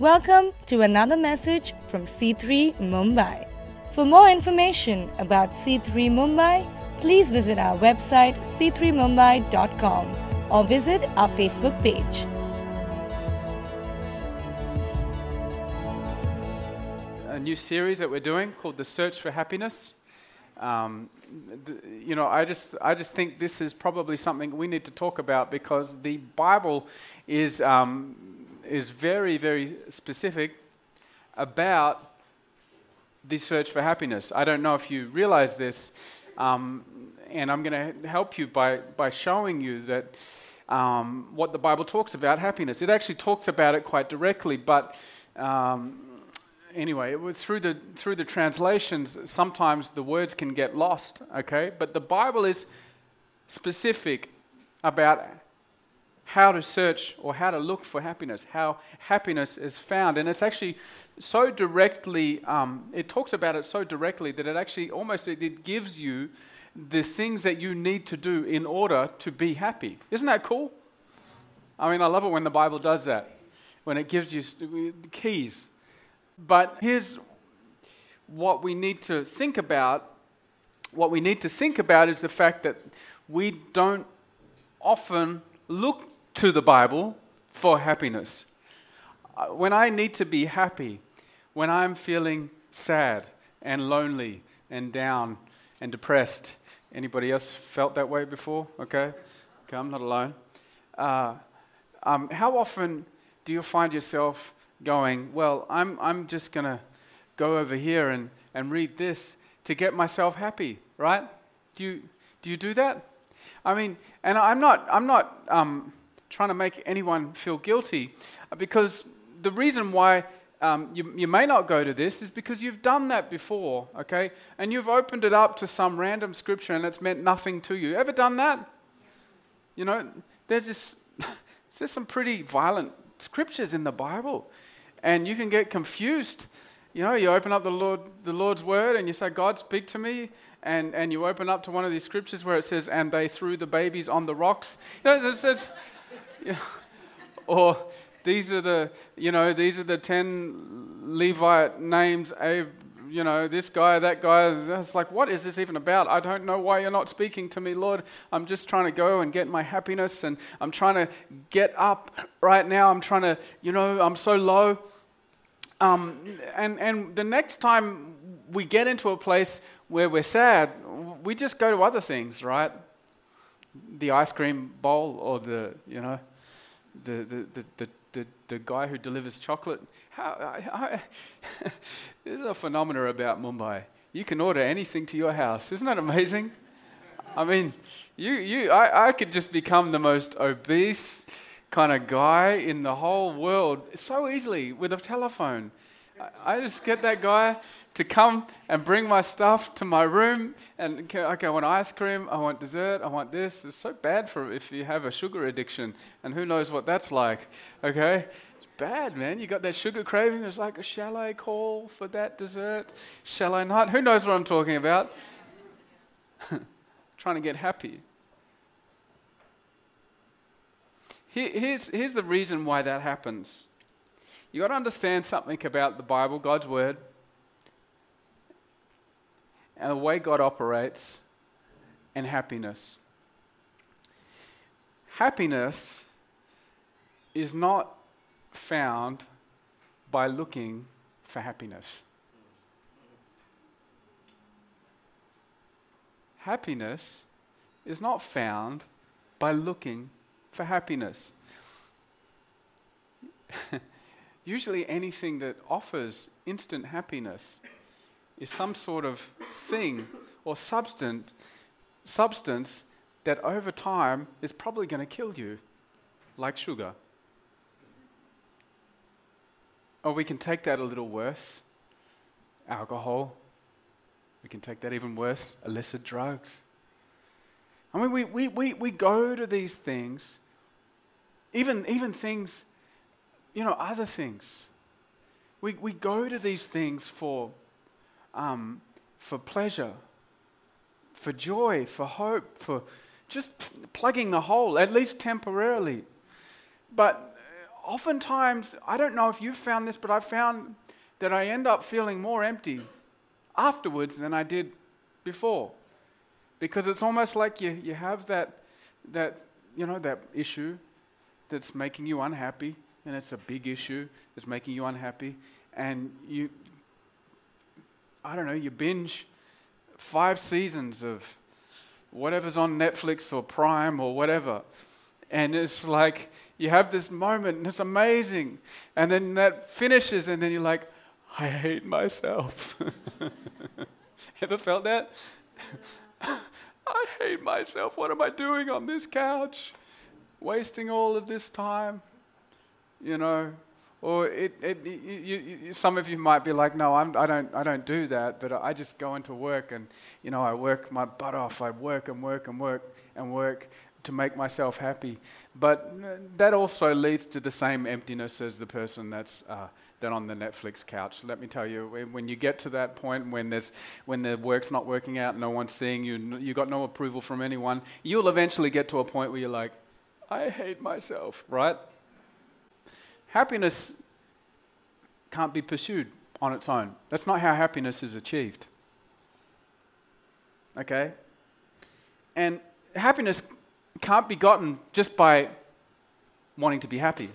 Welcome to another message from C3 Mumbai. For more information about C3 Mumbai, please visit our website c3mumbai.com or visit our Facebook page. a new series that we're doing called The Search for Happiness. Um, you know, I just, I just think this is probably something we need to talk about because the Bible is, um, is very, very specific about the search for happiness. I don't know if you realize this, um, and I'm going to help you by, by showing you that um, what the Bible talks about happiness. It actually talks about it quite directly, but um, anyway, through the through the translations, sometimes the words can get lost. Okay, but the Bible is specific about how to search or how to look for happiness, how happiness is found, and it's actually so directly. Um, it talks about it so directly that it actually almost it, it gives you the things that you need to do in order to be happy. Isn't that cool? I mean, I love it when the Bible does that, when it gives you keys but here's what we need to think about. What we need to think about is the fact that we don't often look to the Bible for happiness. Uh, When I need to be happy, when I'm feeling sad and lonely and down and depressed, anybody else felt that way before? Okay, okay, I'm not alone. Uh, um, how often do you find yourself going, Well, I'm, I'm just going to go over here and, and read this to get myself happy, right? Do you, do you do that? I mean, and I'm not, I'm not um, trying to make anyone feel guilty uh, because the reason why um, you, you may not go to this is because you've done that before, okay? And you've opened it up to some random scripture and it's meant nothing to you. Ever done that? You know, there's this, there's some pretty violent scriptures in the Bible, and you can get confused. You know, you open up the Lord, the Lord's word, and you say, "God, speak to me," and and you open up to one of these scriptures where it says, "And they threw the babies on the rocks." You know, it says, yeah. or these are the, you know, these are the ten Levite names. Ab- you know, this guy, that guy. It's like, what is this even about? I don't know why you're not speaking to me, Lord. I'm just trying to go and get my happiness, and I'm trying to get up right now. I'm trying to, you know, I'm so low. Um, and, and the next time we get into a place where we're sad, we just go to other things, right? The ice cream bowl or the, you know, the, the, the, the, the, the guy who delivers chocolate. How, I, I, this is a phenomena about Mumbai. You can order anything to your house. Isn't that amazing? I mean, you, you, I, I could just become the most obese kind of guy in the whole world so easily with a telephone. I, I just get that guy to come and bring my stuff to my room, and okay, I want ice cream, I want dessert, I want this. It's so bad for if you have a sugar addiction, and who knows what that's like. Okay, it's bad, man. You got that sugar craving. It's like, a shall I call for that dessert? Shall I not? Who knows what I'm talking about? Trying to get happy. Here- Here's, here's the reason why that happens. You've got to understand something about the Bible, God's Word, and the way God operates, and happiness. Happiness is not found by looking for happiness. Happiness is not found by looking for happiness. Usually, anything that offers instant happiness is some sort of thing or substance, substance that over time is probably going to kill you, like sugar. Or we can take that a little worse alcohol. We can take that even worse illicit drugs. I mean, we, we, we, we go to these things, even, even things, you know, other things. We, we go to these things for, um, for pleasure, for joy, for hope, for just plugging the hole, at least temporarily. But oftentimes, I don't know if you've found this, but I've found that I end up feeling more empty afterwards than I did before. Because it's almost like you, you have that, that, you know, that issue that's making you unhappy, and it's a big issue that's making you unhappy, and you, I don't know, you binge five seasons of whatever's on Netflix or Prime or whatever. And it's like you have this moment and it's amazing. And then that finishes, and then you're like, I hate myself. Ever felt that? I hate myself. What am I doing on this couch? Wasting all of this time. You know, or it, it, you, you, some of you might be like, no, I'm, I, don't, I don't do that, but I just go into work and, you know, I work my butt off. I work and work and work and work to make myself happy. But that also leads to the same emptiness as the person that's uh, on the Netflix couch. Let me tell you, when you get to that point when there's when the work's not working out, no one's seeing you, you got no approval from anyone, you'll eventually get to a point where you're like, I hate myself, right? Happiness can't be pursued on its own. That's not how happiness is achieved. Okay? And happiness can't be gotten just by wanting to be happy.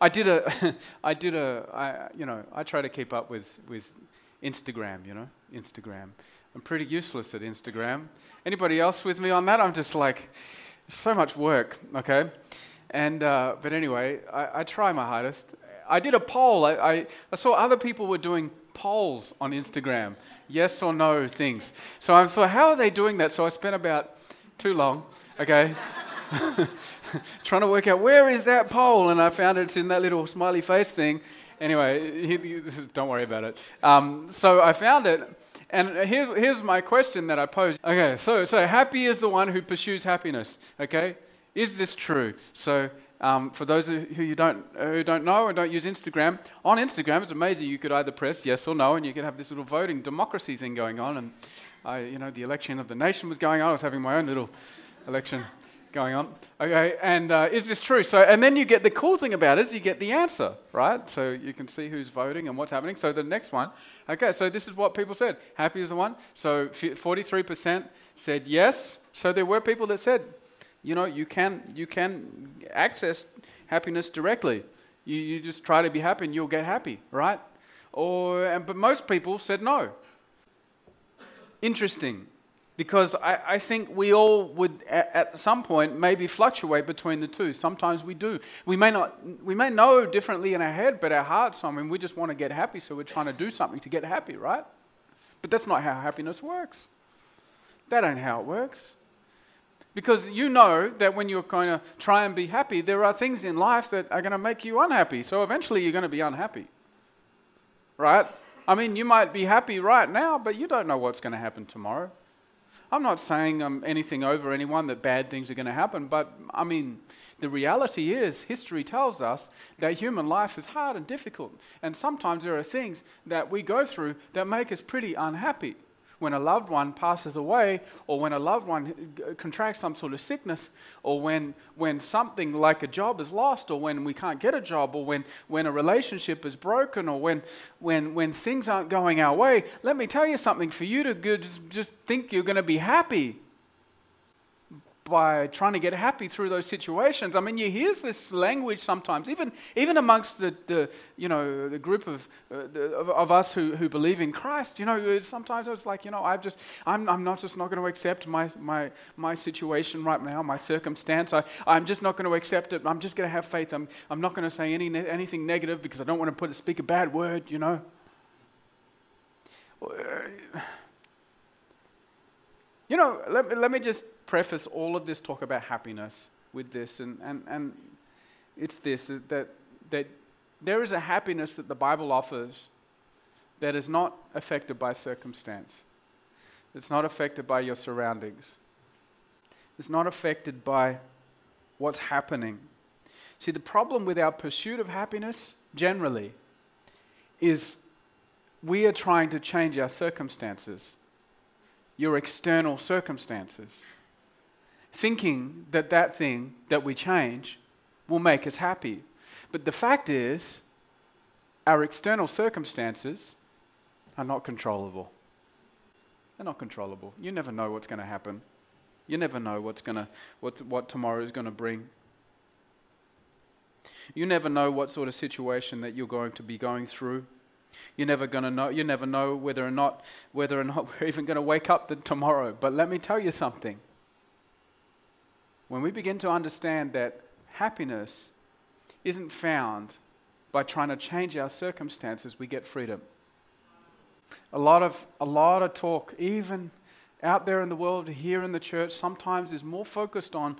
I did a, I did a, I, you know, I try to keep up with, with Instagram, you know, Instagram. I'm pretty useless at Instagram. Anybody else with me on that? I'm just like, so much work, okay? And, uh, but anyway, I, I, try my hardest. I did a poll. I, I, I saw other people were doing polls on Instagram, yes or no things. So I thought, how are they doing that? So I spent about too long, okay, trying to work out where is that poll, and I found it's in that little smiley face thing. Anyway, he, he, don't worry about it. Um, so I found it, and here's, here's my question that I posed. Okay, so so happy is the one who pursues happiness. Okay, is this true? So, um, for those who you don't, who don't know and don't use Instagram, on Instagram, it's amazing. You could either press yes or no, and you could have this little voting democracy thing going on. And I, you know, the election of the nation was going on. I was having my own little election going on. Okay, and uh, is this true? So, and then you get the cool thing about it is you get the answer, right? So you can see who's voting and what's happening. So the next one, okay, so this is what people said. Happy is the one. So 43% said yes. So there were people that said you know, you can, you can access happiness directly. You, you just try to be happy and you'll get happy, right? Or, and, but most people said no. Interesting, because I, I think we all would at, at, some point maybe fluctuate between the two. Sometimes we do. We may not, we may know differently in our head, but our hearts, I mean, we just want to get happy, so we're trying to do something to get happy, right? But that's not how happiness works. That ain't how it works. Because you know that when you're going to try and be happy, there are things in life that are going to make you unhappy. So eventually you're going to be unhappy. Right? I mean, you might be happy right now, but you don't know what's going to happen tomorrow. I'm not saying um, anything over anyone that bad things are going to happen, but I mean, the reality is, history tells us that human life is hard and difficult. And sometimes there are things that we go through that make us pretty unhappy when a loved one passes away, or when a loved one contracts some sort of sickness, or when, when something like a job is lost, or when we can't get a job, or when, when a relationship is broken, or when, when, when things aren't going our way, let me tell you something. For you to just, just think you're going to be happy by trying to get happy through those situations. I mean, you hear this language sometimes, even, even amongst the, the, you know, the group of, uh, the, of, of, us who, who believe in Christ. You know, sometimes it's like, you know, I've just, I'm, I'm not just not going to accept my, my, my situation right now, my circumstance. I, I'm just not going to accept it. I'm just going to have faith. I'm, I'm not going to say any, anything negative because I don't want to put, speak a bad word, you know. You know, let, let me just preface all of this talk about happiness with this, and, and, and it's this that, that there is a happiness that the Bible offers that is not affected by circumstance, it's not affected by your surroundings, it's not affected by what's happening. See, the problem with our pursuit of happiness generally is we are trying to change our circumstances your external circumstances, thinking that that thing that we change will make us happy. But the fact is, our external circumstances are not controllable. They're not controllable. You never know what's going to happen. You never know what's gonna, what, what tomorrow is going to bring. You never know what sort of situation that you're going to be going through. You're never going to know. You never know whether or not whether or not we're even going to wake up tomorrow. But let me tell you something. When we begin to understand that happiness isn't found by trying to change our circumstances, we get freedom. A lot of a lot of talk, even out there in the world, here in the church, sometimes is more focused on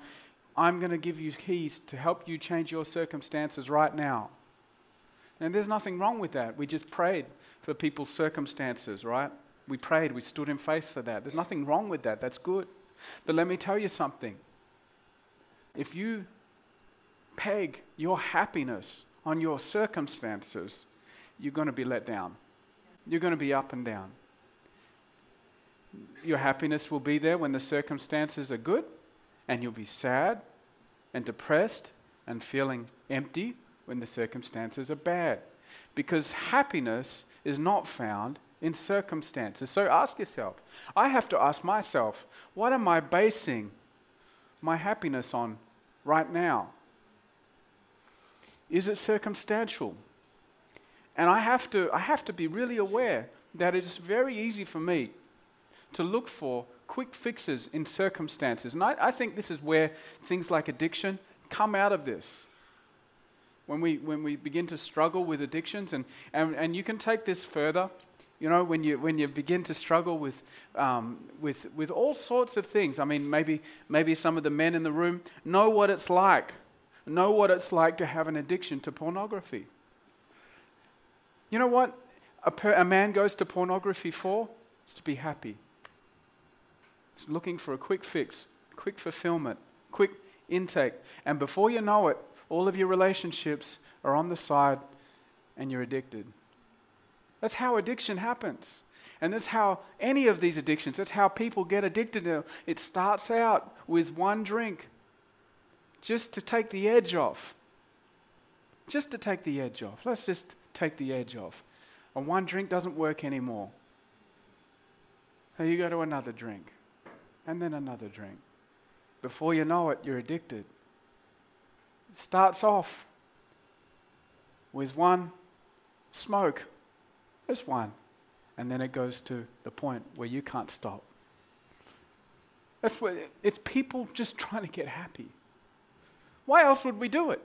I'm going to give you keys to help you change your circumstances right now. And there's nothing wrong with that. We just prayed for people's circumstances, right? We prayed, we stood in faith for that. There's nothing wrong with that. That's good. But let me tell you something. If you peg your happiness on your circumstances, you're going to be let down. You're going to be up and down. Your happiness will be there when the circumstances are good, and you'll be sad and depressed and feeling empty when the circumstances are bad. Because happiness is not found in circumstances. So ask yourself I have to ask myself, what am I basing my happiness on right now? Is it circumstantial? And I have to, I have to be really aware that it's very easy for me to look for quick fixes in circumstances. And I, I think this is where things like addiction come out of this when we, when we begin to struggle with addictions, and, and, and you can take this further. You know, when you, when you begin to struggle with, um, with, with all sorts of things. I mean, maybe, maybe some of the men in the room know what it's like, know what it's like to have an addiction to pornography. You know what a, per, a man goes to pornography for? It's to be happy. It's looking for a quick fix, quick fulfillment, quick intake. And before you know it, all of your relationships are on the side and you're addicted. That's how addiction happens. And that's how any of these addictions, that's how people get addicted to it. starts out with one drink just to take the edge off. Just to take the edge off. Let's just take the edge off. And one drink doesn't work anymore. So you go to another drink, and then another drink. Before you know it, you're addicted starts off with one smoke, just one, and then it goes to the point where you can't stop. That's what it's people just trying to get happy. Why else would we do it?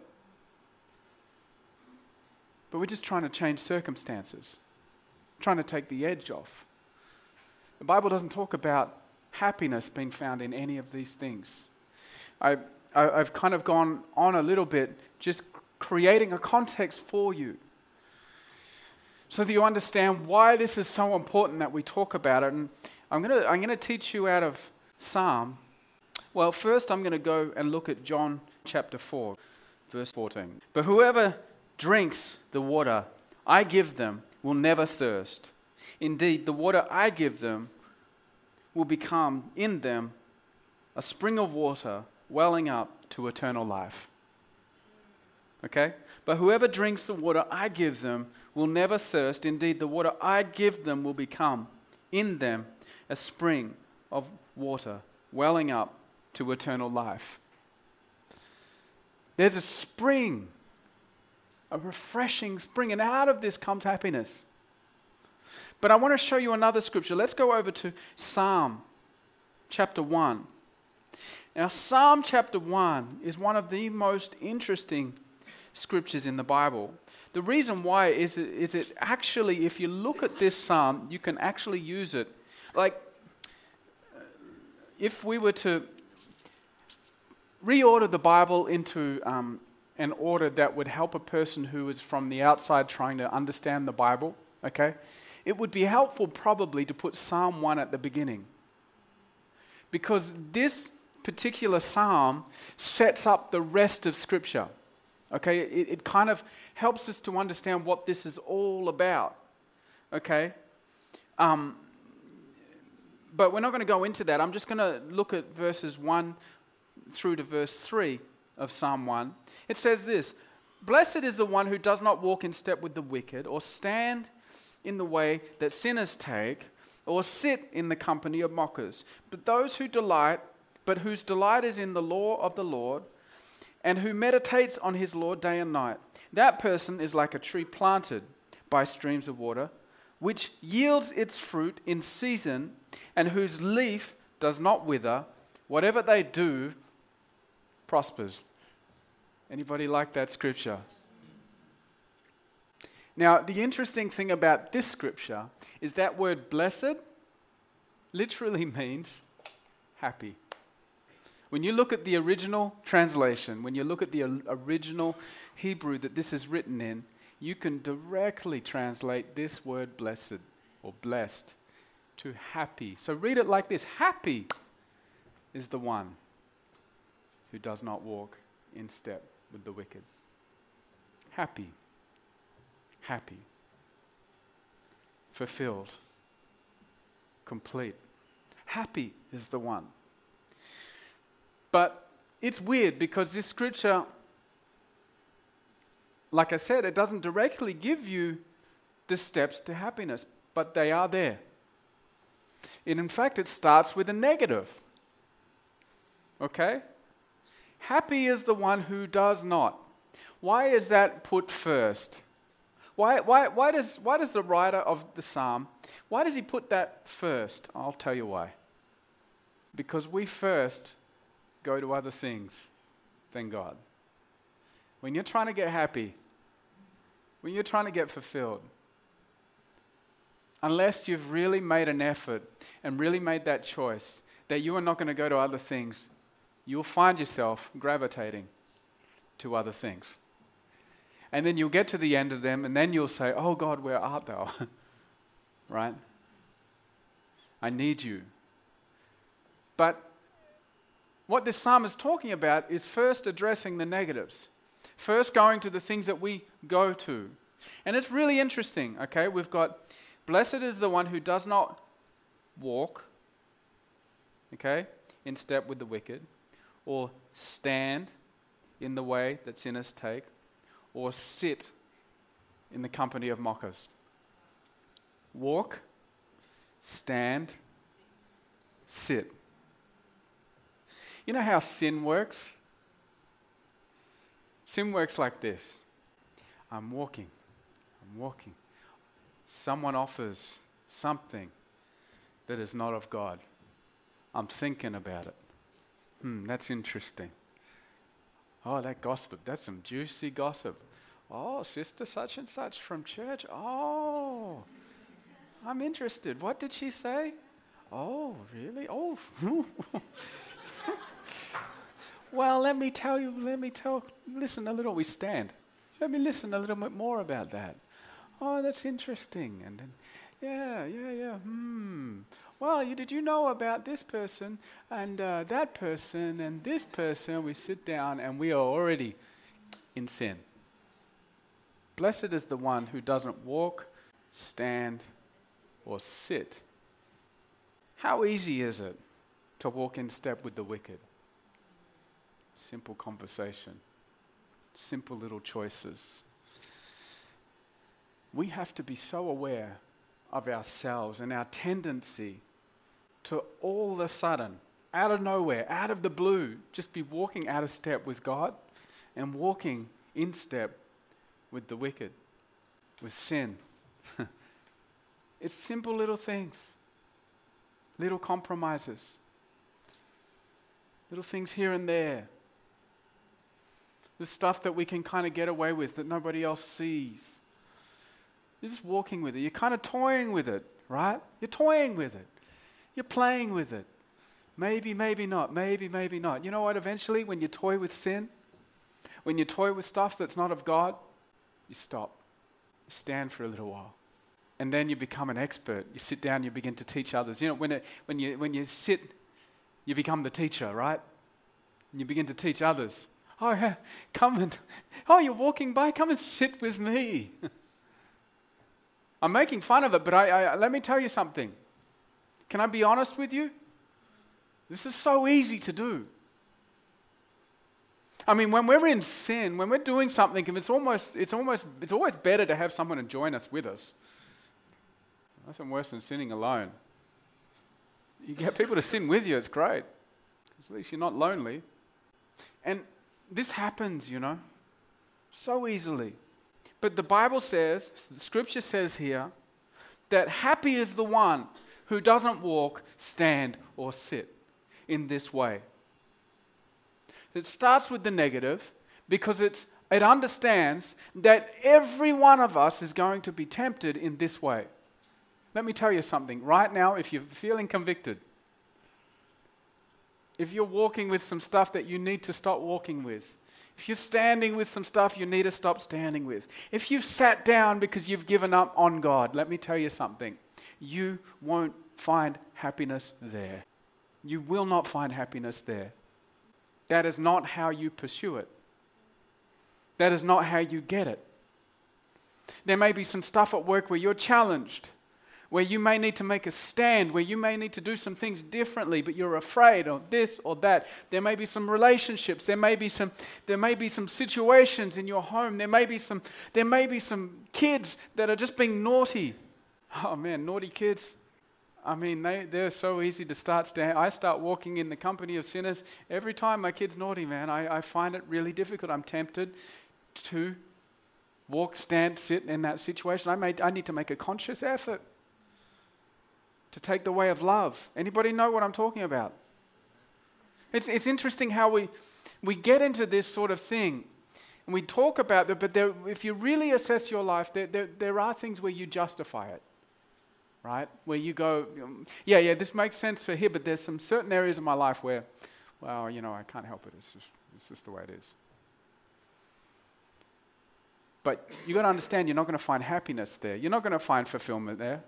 But we're just trying to change circumstances, trying to take the edge off. The Bible doesn't talk about happiness being found in any of these things. I I, have kind of gone on a little bit, just creating a context for you. So that you understand why this is so important that we talk about it. And I'm going to I'm going to teach you out of Psalm. Well, first I'm going to go and look at John chapter 4, verse 14. But whoever drinks the water I give them will never thirst. Indeed, the water I give them will become in them a spring of water welling up to eternal life. Okay? But whoever drinks the water I give them will never thirst. Indeed, the water I give them will become in them a spring of water welling up to eternal life. There's a spring, a refreshing spring, and out of this comes happiness. But I want to show you another scripture. Let's go over to Psalm chapter 1. Now, Psalm chapter 1 is one of the most interesting scriptures in the Bible. The reason why is it, is it actually, if you look at this psalm, you can actually use it. Like, if we were to reorder the Bible into um, an order that would help a person who is from the outside trying to understand the Bible, okay, it would be helpful probably to put Psalm 1 at the beginning. Because this particular psalm sets up the rest of Scripture. Okay, it, it kind of helps us to understand what this is all about. Okay, um, but we're not going to go into that. I'm just going to look at verses 1 through to verse 3 of Psalm 1, it says this Blessed is the one who does not walk in step with the wicked, or stand in the way that sinners take, or sit in the company of mockers, but those who delight, but whose delight is in the law of the Lord, and who meditates on his law day and night. That person is like a tree planted by streams of water, which yields its fruit in season, and whose leaf does not wither. Whatever they do prospers. Anybody like that scripture? Now, the interesting thing about this scripture is that word blessed literally means happy. When you look at the original translation, when you look at the original Hebrew that this is written in, you can directly translate this word blessed or blessed to happy. So read it like this Happy is the one who does not walk in step with the wicked. Happy. Happy. Fulfilled. Complete. Happy is the one. But it's weird because this scripture, like I said, it doesn't directly give you the steps to happiness, but they are there. And in fact, it starts with a negative. Okay? Happy is the one who does not. Why is that put first? Why, why, why, does, why does the writer of the psalm, why does he put that first? I'll tell you why. Because we first go to other things than God. When you're trying to get happy, when you're trying to get fulfilled, unless you've really made an effort and really made that choice that you are not going to go to other things, you'll find yourself gravitating to other things. And then you'll get to the end of them, and then you'll say, Oh God, where art thou? right? I need you. But what this psalm is talking about is first addressing the negatives, first going to the things that we go to. And it's really interesting, okay? We've got, blessed is the one who does not walk, okay, in step with the wicked, or stand in the way that sinners take, or sit in the company of mockers. Walk, stand, sit. You know how sin works? Sin works like this I'm walking, I'm walking. Someone offers something that is not of God. I'm thinking about it. Hmm, that's interesting. Oh, that gossip, that's some juicy gossip. Oh, sister such and such from church. Oh, I'm interested. What did she say? Oh, really? Oh, Well, let me tell you, let me tell, listen a little, we stand. Let me listen a little bit more about that. Oh, that's interesting. And then, yeah, yeah, yeah, hmm. Well, you, did you know about this person and uh, that person and this person? We sit down and we are already in sin. Blessed is the one who doesn't walk, stand, or sit. How easy is it to walk in step with the wicked? Simple conversation, simple little choices. We have to be so aware of ourselves and our tendency to all of a sudden, out of nowhere, out of the blue, just be walking out of step with God and walking in step with the wicked, with sin. it's simple little things, little compromises, little things here and there the stuff that we can kind of get away with that nobody else sees. You're just walking with it. You're kind of toying with it, right? You're toying with it. You're playing with it. Maybe, maybe not. Maybe, maybe not. You know what? Eventually, when you toy with sin, when you toy with stuff that's not of God, you stop. You stand for a little while. And then you become an expert. You sit down, you begin to teach others. You know, when, it, when, you, when you sit, you become the teacher, right? And you begin to teach others. Oh, come and, oh, you're walking by, come and sit with me. I'm making fun of it, but I, I, let me tell you something. Can I be honest with you? This is so easy to do. I mean, when we're in sin, when we're doing something, it's almost, it's almost, it's always better to have someone to join us with us. Nothing worse than sinning alone. You get people to sin with you, it's great. At least you're not lonely. And this happens, you know, so easily. But the Bible says, the scripture says here, that happy is the one who doesn't walk, stand, or sit in this way. It starts with the negative because it's, it understands that every one of us is going to be tempted in this way. Let me tell you something. Right now, if you're feeling convicted, if you're walking with some stuff that you need to stop walking with, if you're standing with some stuff you need to stop standing with, if you've sat down because you've given up on God, let me tell you something. You won't find happiness there. You will not find happiness there. That is not how you pursue it. That is not how you get it. There may be some stuff at work where you're challenged, where you may need to make a stand, where you may need to do some things differently, but you're afraid of this or that. There may be some relationships, there may be some, there may be some situations in your home, there may be some, there may be some kids that are just being naughty. Oh man, naughty kids. I mean, they, they're so easy to start stand. I start walking in the company of sinners. Every time my kid's naughty, man, I, I find it really difficult. I'm tempted to walk, stand, sit in that situation. I, made, I need to make a conscious effort to take the way of love. Anybody know what I'm talking about? It's, it's interesting how we, we get into this sort of thing. And we talk about it, but there, if you really assess your life, there, there, there are things where you justify it right? Where you go, um, yeah, yeah, this makes sense for here, but there's some certain areas of my life where, well, you know, I can't help it. It's just, it's just the way it is. But you've got to understand you're not going to find happiness there. You're not going to find fulfillment there.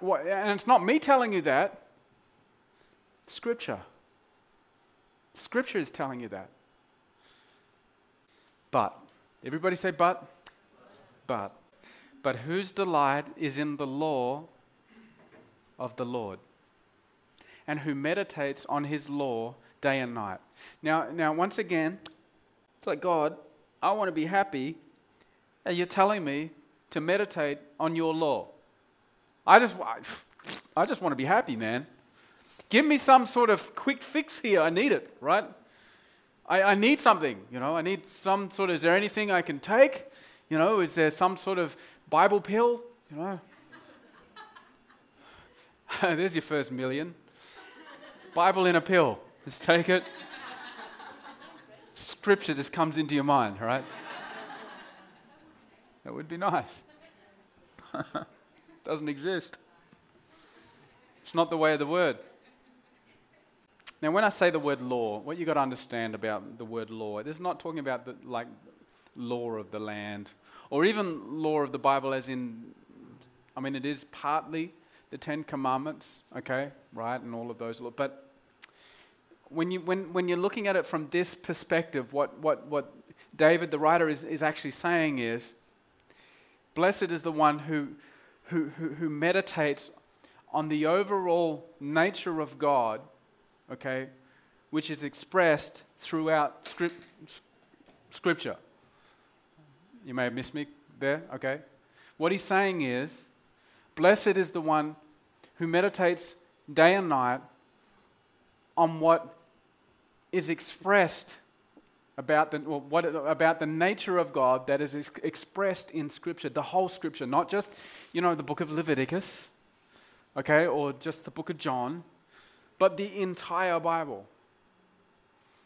And it's not me telling you that. Scripture. Scripture is telling you that. But, everybody say but? But but whose delight is in the law of the Lord, and who meditates on his law day and night. Now, now once again, it's like, God, I want to be happy, and you're telling me to meditate on your law. I just, I just want to be happy, man. Give me some sort of quick fix here. I need it, right? I, I need something, you know. I need some sort of, is there anything I can take? You know, is there some sort of Bible pill, you know. There's your first million. Bible in a pill. Just take it. Scripture just comes into your mind, right? That would be nice. Doesn't exist. It's not the way of the word. Now, when I say the word law, what you've got to understand about the word law, this is not talking about the like law of the land or even law of the Bible, as in, I mean, it is partly the Ten Commandments, okay, right, and all of those. But when, you, when, when you're looking at it from this perspective, what, what, what David, the writer, is, is actually saying is, Blessed is the one who, who, who, who meditates on the overall nature of God, okay, which is expressed throughout script, Scripture. You may have missed me there, okay? What he's saying is, blessed is the one who meditates day and night on what is expressed about the, well, what, about the nature of God that is ex- expressed in Scripture, the whole Scripture, not just, you know, the book of Leviticus, okay, or just the book of John, but the entire Bible.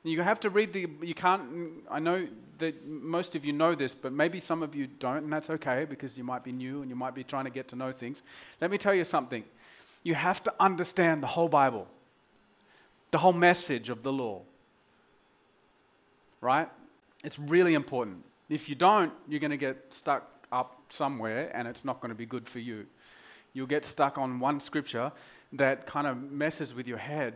You have to read the, you can't, I know that most of you know this, but maybe some of you don't, and that's okay because you might be new and you might be trying to get to know things. Let me tell you something. You have to understand the whole Bible, the whole message of the law. Right? It's really important. If you don't, you're going to get stuck up somewhere and it's not going to be good for you. You'll get stuck on one scripture that kind of messes with your head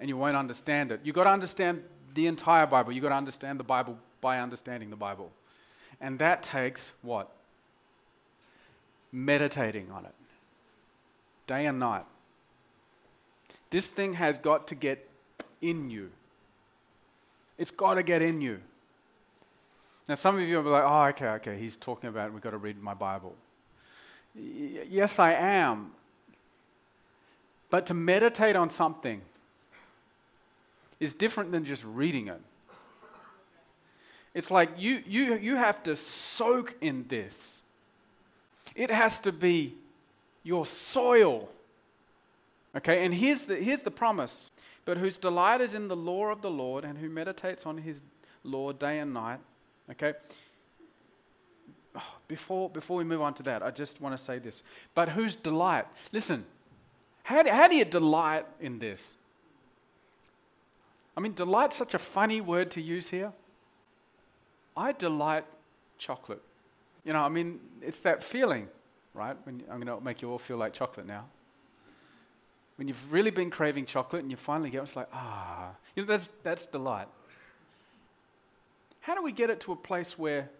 and you won't understand it. You've got to understand the entire Bible. You've got to understand the Bible by understanding the Bible. And that takes what? Meditating on it. Day and night. This thing has got to get in you. It's got to get in you. Now, some of you will be like, oh, okay, okay, he's talking about we've got to read my Bible. Y- yes, I am. But to meditate on something is different than just reading it. It's like you, you, you have to soak in this. It has to be your soil. Okay, and here's the, here's the promise. But whose delight is in the law of the Lord and who meditates on his law day and night. Okay? Before, before we move on to that, I just want to say this. But whose delight? Listen, how do, how do you delight in this? I mean, delight's such a funny word to use here. I delight chocolate. You know, I mean, it's that feeling, right? When I'm going to make you all feel like chocolate now. When you've really been craving chocolate and you finally get it, it's like, ah, you know, that's, that's delight. How do we get it to a place where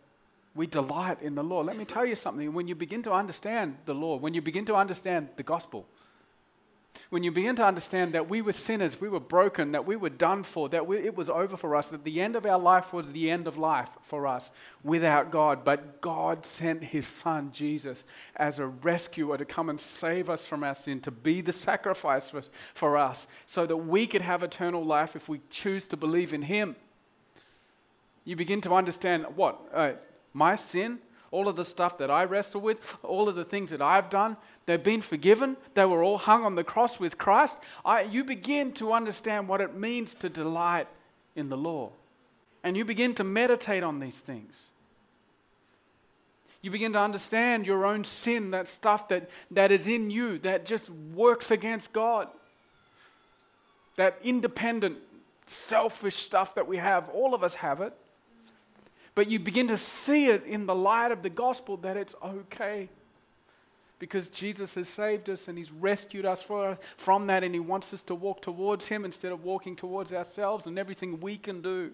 we delight in the law? Let me tell you something. When you begin to understand the law, when you begin to understand the gospel, when you begin to understand that we were sinners, we were broken, that we were done for, that we, it was over for us, that the end of our life was the end of life for us without God. But God sent His Son, Jesus, as a rescuer to come and save us from our sin, to be the sacrifice for, for us, so that we could have eternal life if we choose to believe in Him. You begin to understand what? Uh, my sin all of the stuff that I wrestle with, all of the things that I've done, they've been forgiven. They were all hung on the cross with Christ. I, you begin to understand what it means to delight in the law. And you begin to meditate on these things. You begin to understand your own sin, that stuff that, that is in you that just works against God. That independent, selfish stuff that we have, all of us have it. But you begin to see it in the light of the gospel that it's okay. Because Jesus has saved us and He's rescued us from that, and He wants us to walk towards Him instead of walking towards ourselves and everything we can do.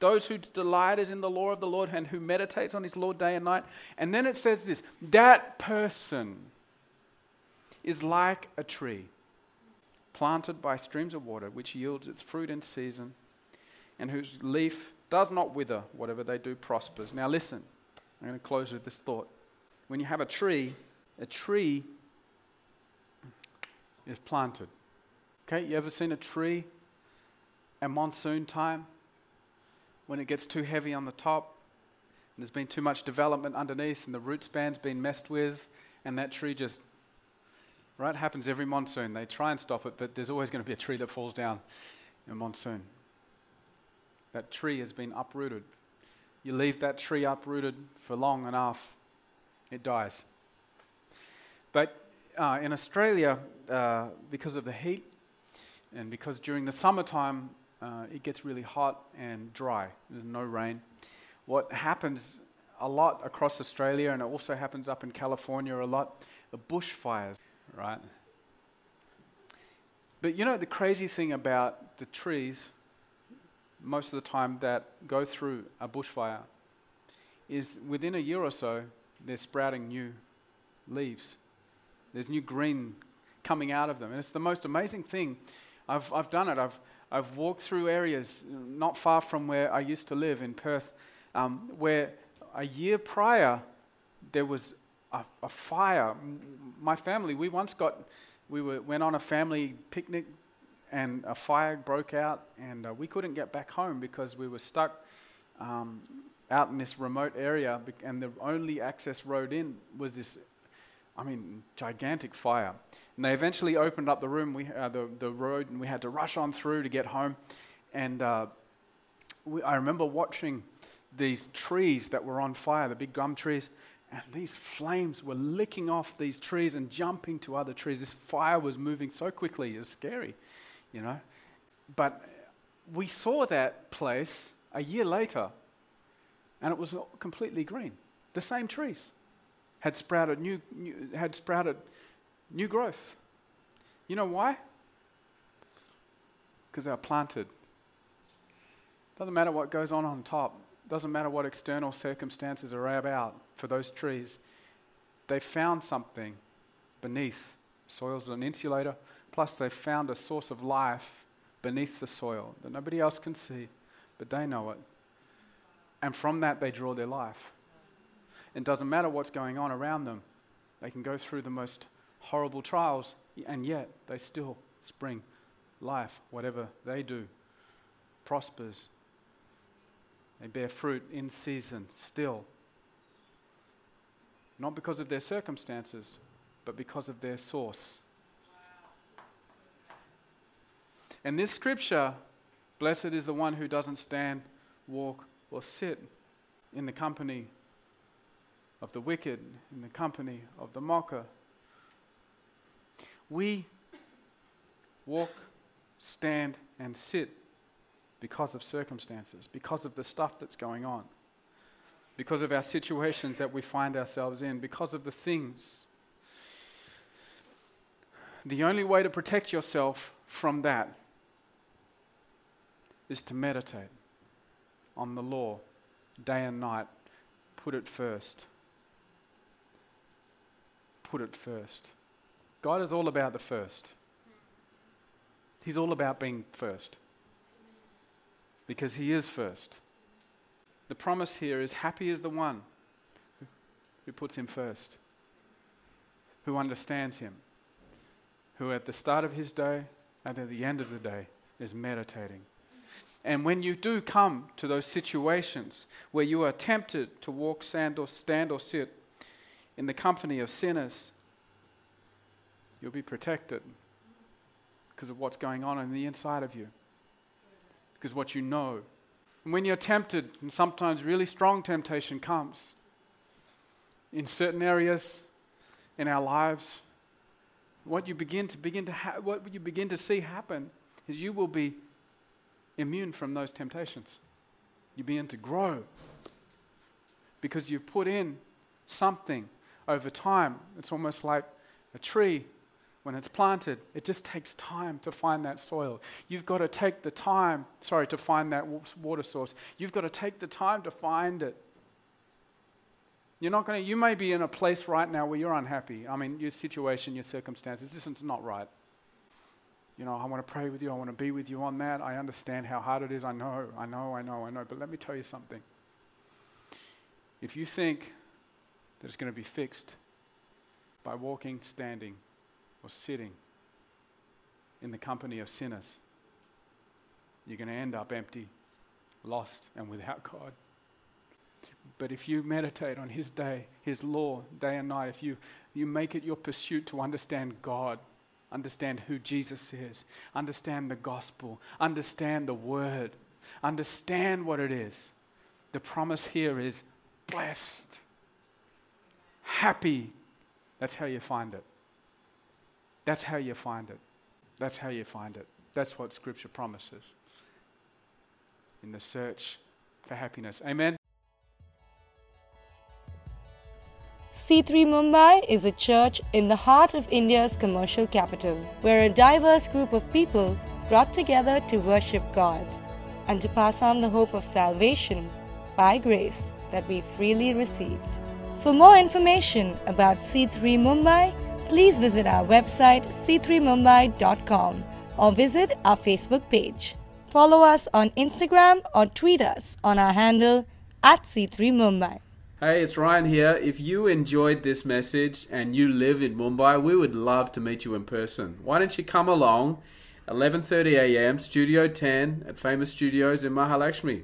Those whose delight is in the law of the Lord and who meditates on His law day and night. And then it says this that person is like a tree planted by streams of water, which yields its fruit in season, and whose leaf does not wither, whatever they do prospers. Now, listen, I'm going to close with this thought. When you have a tree, a tree is planted. Okay, you ever seen a tree at monsoon time when it gets too heavy on the top and there's been too much development underneath and the root span's been messed with and that tree just right happens every monsoon they try and stop it but there's always going to be a tree that falls down in monsoon that tree has been uprooted. You leave that tree uprooted for long enough, it dies. But uh, in Australia, uh, because of the heat, and because during the summertime uh, it gets really hot and dry, there's no rain. What happens a lot across Australia, and it also happens up in California a lot, the bushfires, right? But you know the crazy thing about the trees most of the time that go through a bushfire is within a year or so, they're sprouting new leaves. There's new green coming out of them. And it's the most amazing thing. I've, I've done it. I've, I've walked through areas not far from where I used to live in Perth, um, where a year prior there was a, a fire. My family, we once got, we were, went on a family picnic and a fire broke out, and uh, we couldn't get back home because we were stuck um, out in this remote area, and the only access road in was this, I mean, gigantic fire. And they eventually opened up the room, we, uh, the, the road, and we had to rush on through to get home. And uh, we, I remember watching these trees that were on fire, the big gum trees, and these flames were licking off these trees and jumping to other trees. This fire was moving so quickly, it was scary you know. But we saw that place a year later, and it was completely green. The same trees had sprouted new, new had sprouted new growth. You know why? Because they are planted. Doesn't matter what goes on on top. Doesn't matter what external circumstances are about for those trees. They found something beneath. Soil's an insulator. Plus, they've found a source of life beneath the soil that nobody else can see, but they know it. And from that, they draw their life. It doesn't matter what's going on around them, they can go through the most horrible trials, and yet they still spring life. Whatever they do prospers. They bear fruit in season still. Not because of their circumstances, but because of their source. And this scripture, blessed is the one who doesn't stand, walk, or sit in the company of the wicked, in the company of the mocker. We walk, stand, and sit because of circumstances, because of the stuff that's going on, because of our situations that we find ourselves in, because of the things. The only way to protect yourself from that is to meditate on the law day and night. Put it first. Put it first. God is all about the first. He's all about being first because He is first. The promise here is happy is the one who puts Him first, who understands Him, who at the start of his day and at the end of the day is meditating and when you do come to those situations where you are tempted to walk, stand, or stand or sit in the company of sinners, you'll be protected because of what's going on in the inside of you, because what you know. And when you're tempted, and sometimes really strong temptation comes in certain areas in our lives, what you begin to begin to ha- what you begin to see happen is you will be immune from those temptations. You begin to grow because you've put in something over time. It's almost like a tree when it's planted, it just takes time to find that soil. You've got to take the time, sorry, to find that water source. You've got to take the time to find it. You're not going to, you may be in a place right now where you're unhappy. I mean, your situation, your circumstances, this is not right you know, I want to pray with you. I want to be with you on that. I understand how hard it is. I know, I know, I know, I know. But let me tell you something. If you think that it's going to be fixed by walking, standing, or sitting in the company of sinners, you're going to end up empty, lost, and without God. But if you meditate on His day, His law, day and night, if you, you make it your pursuit to understand God, Understand who Jesus is. Understand the gospel. Understand the word. Understand what it is. The promise here is blessed, happy. That's how you find it. That's how you find it. That's how you find it. That's what Scripture promises in the search for happiness. Amen. C3 Mumbai is a church in the heart of India's commercial capital, where a diverse group of people brought together to worship God and to pass on the hope of salvation by grace that we freely received. For more information about C3 Mumbai, please visit our website c3mumbai.com or visit our Facebook page. Follow us on Instagram or tweet us on our handle at C3 Mumbai. Hey, it's Ryan here. If you enjoyed this message and you live in Mumbai, we would love to meet you in person. Why don't you come along 11:30 a.m. Studio 10 at Famous Studios in Mahalakshmi.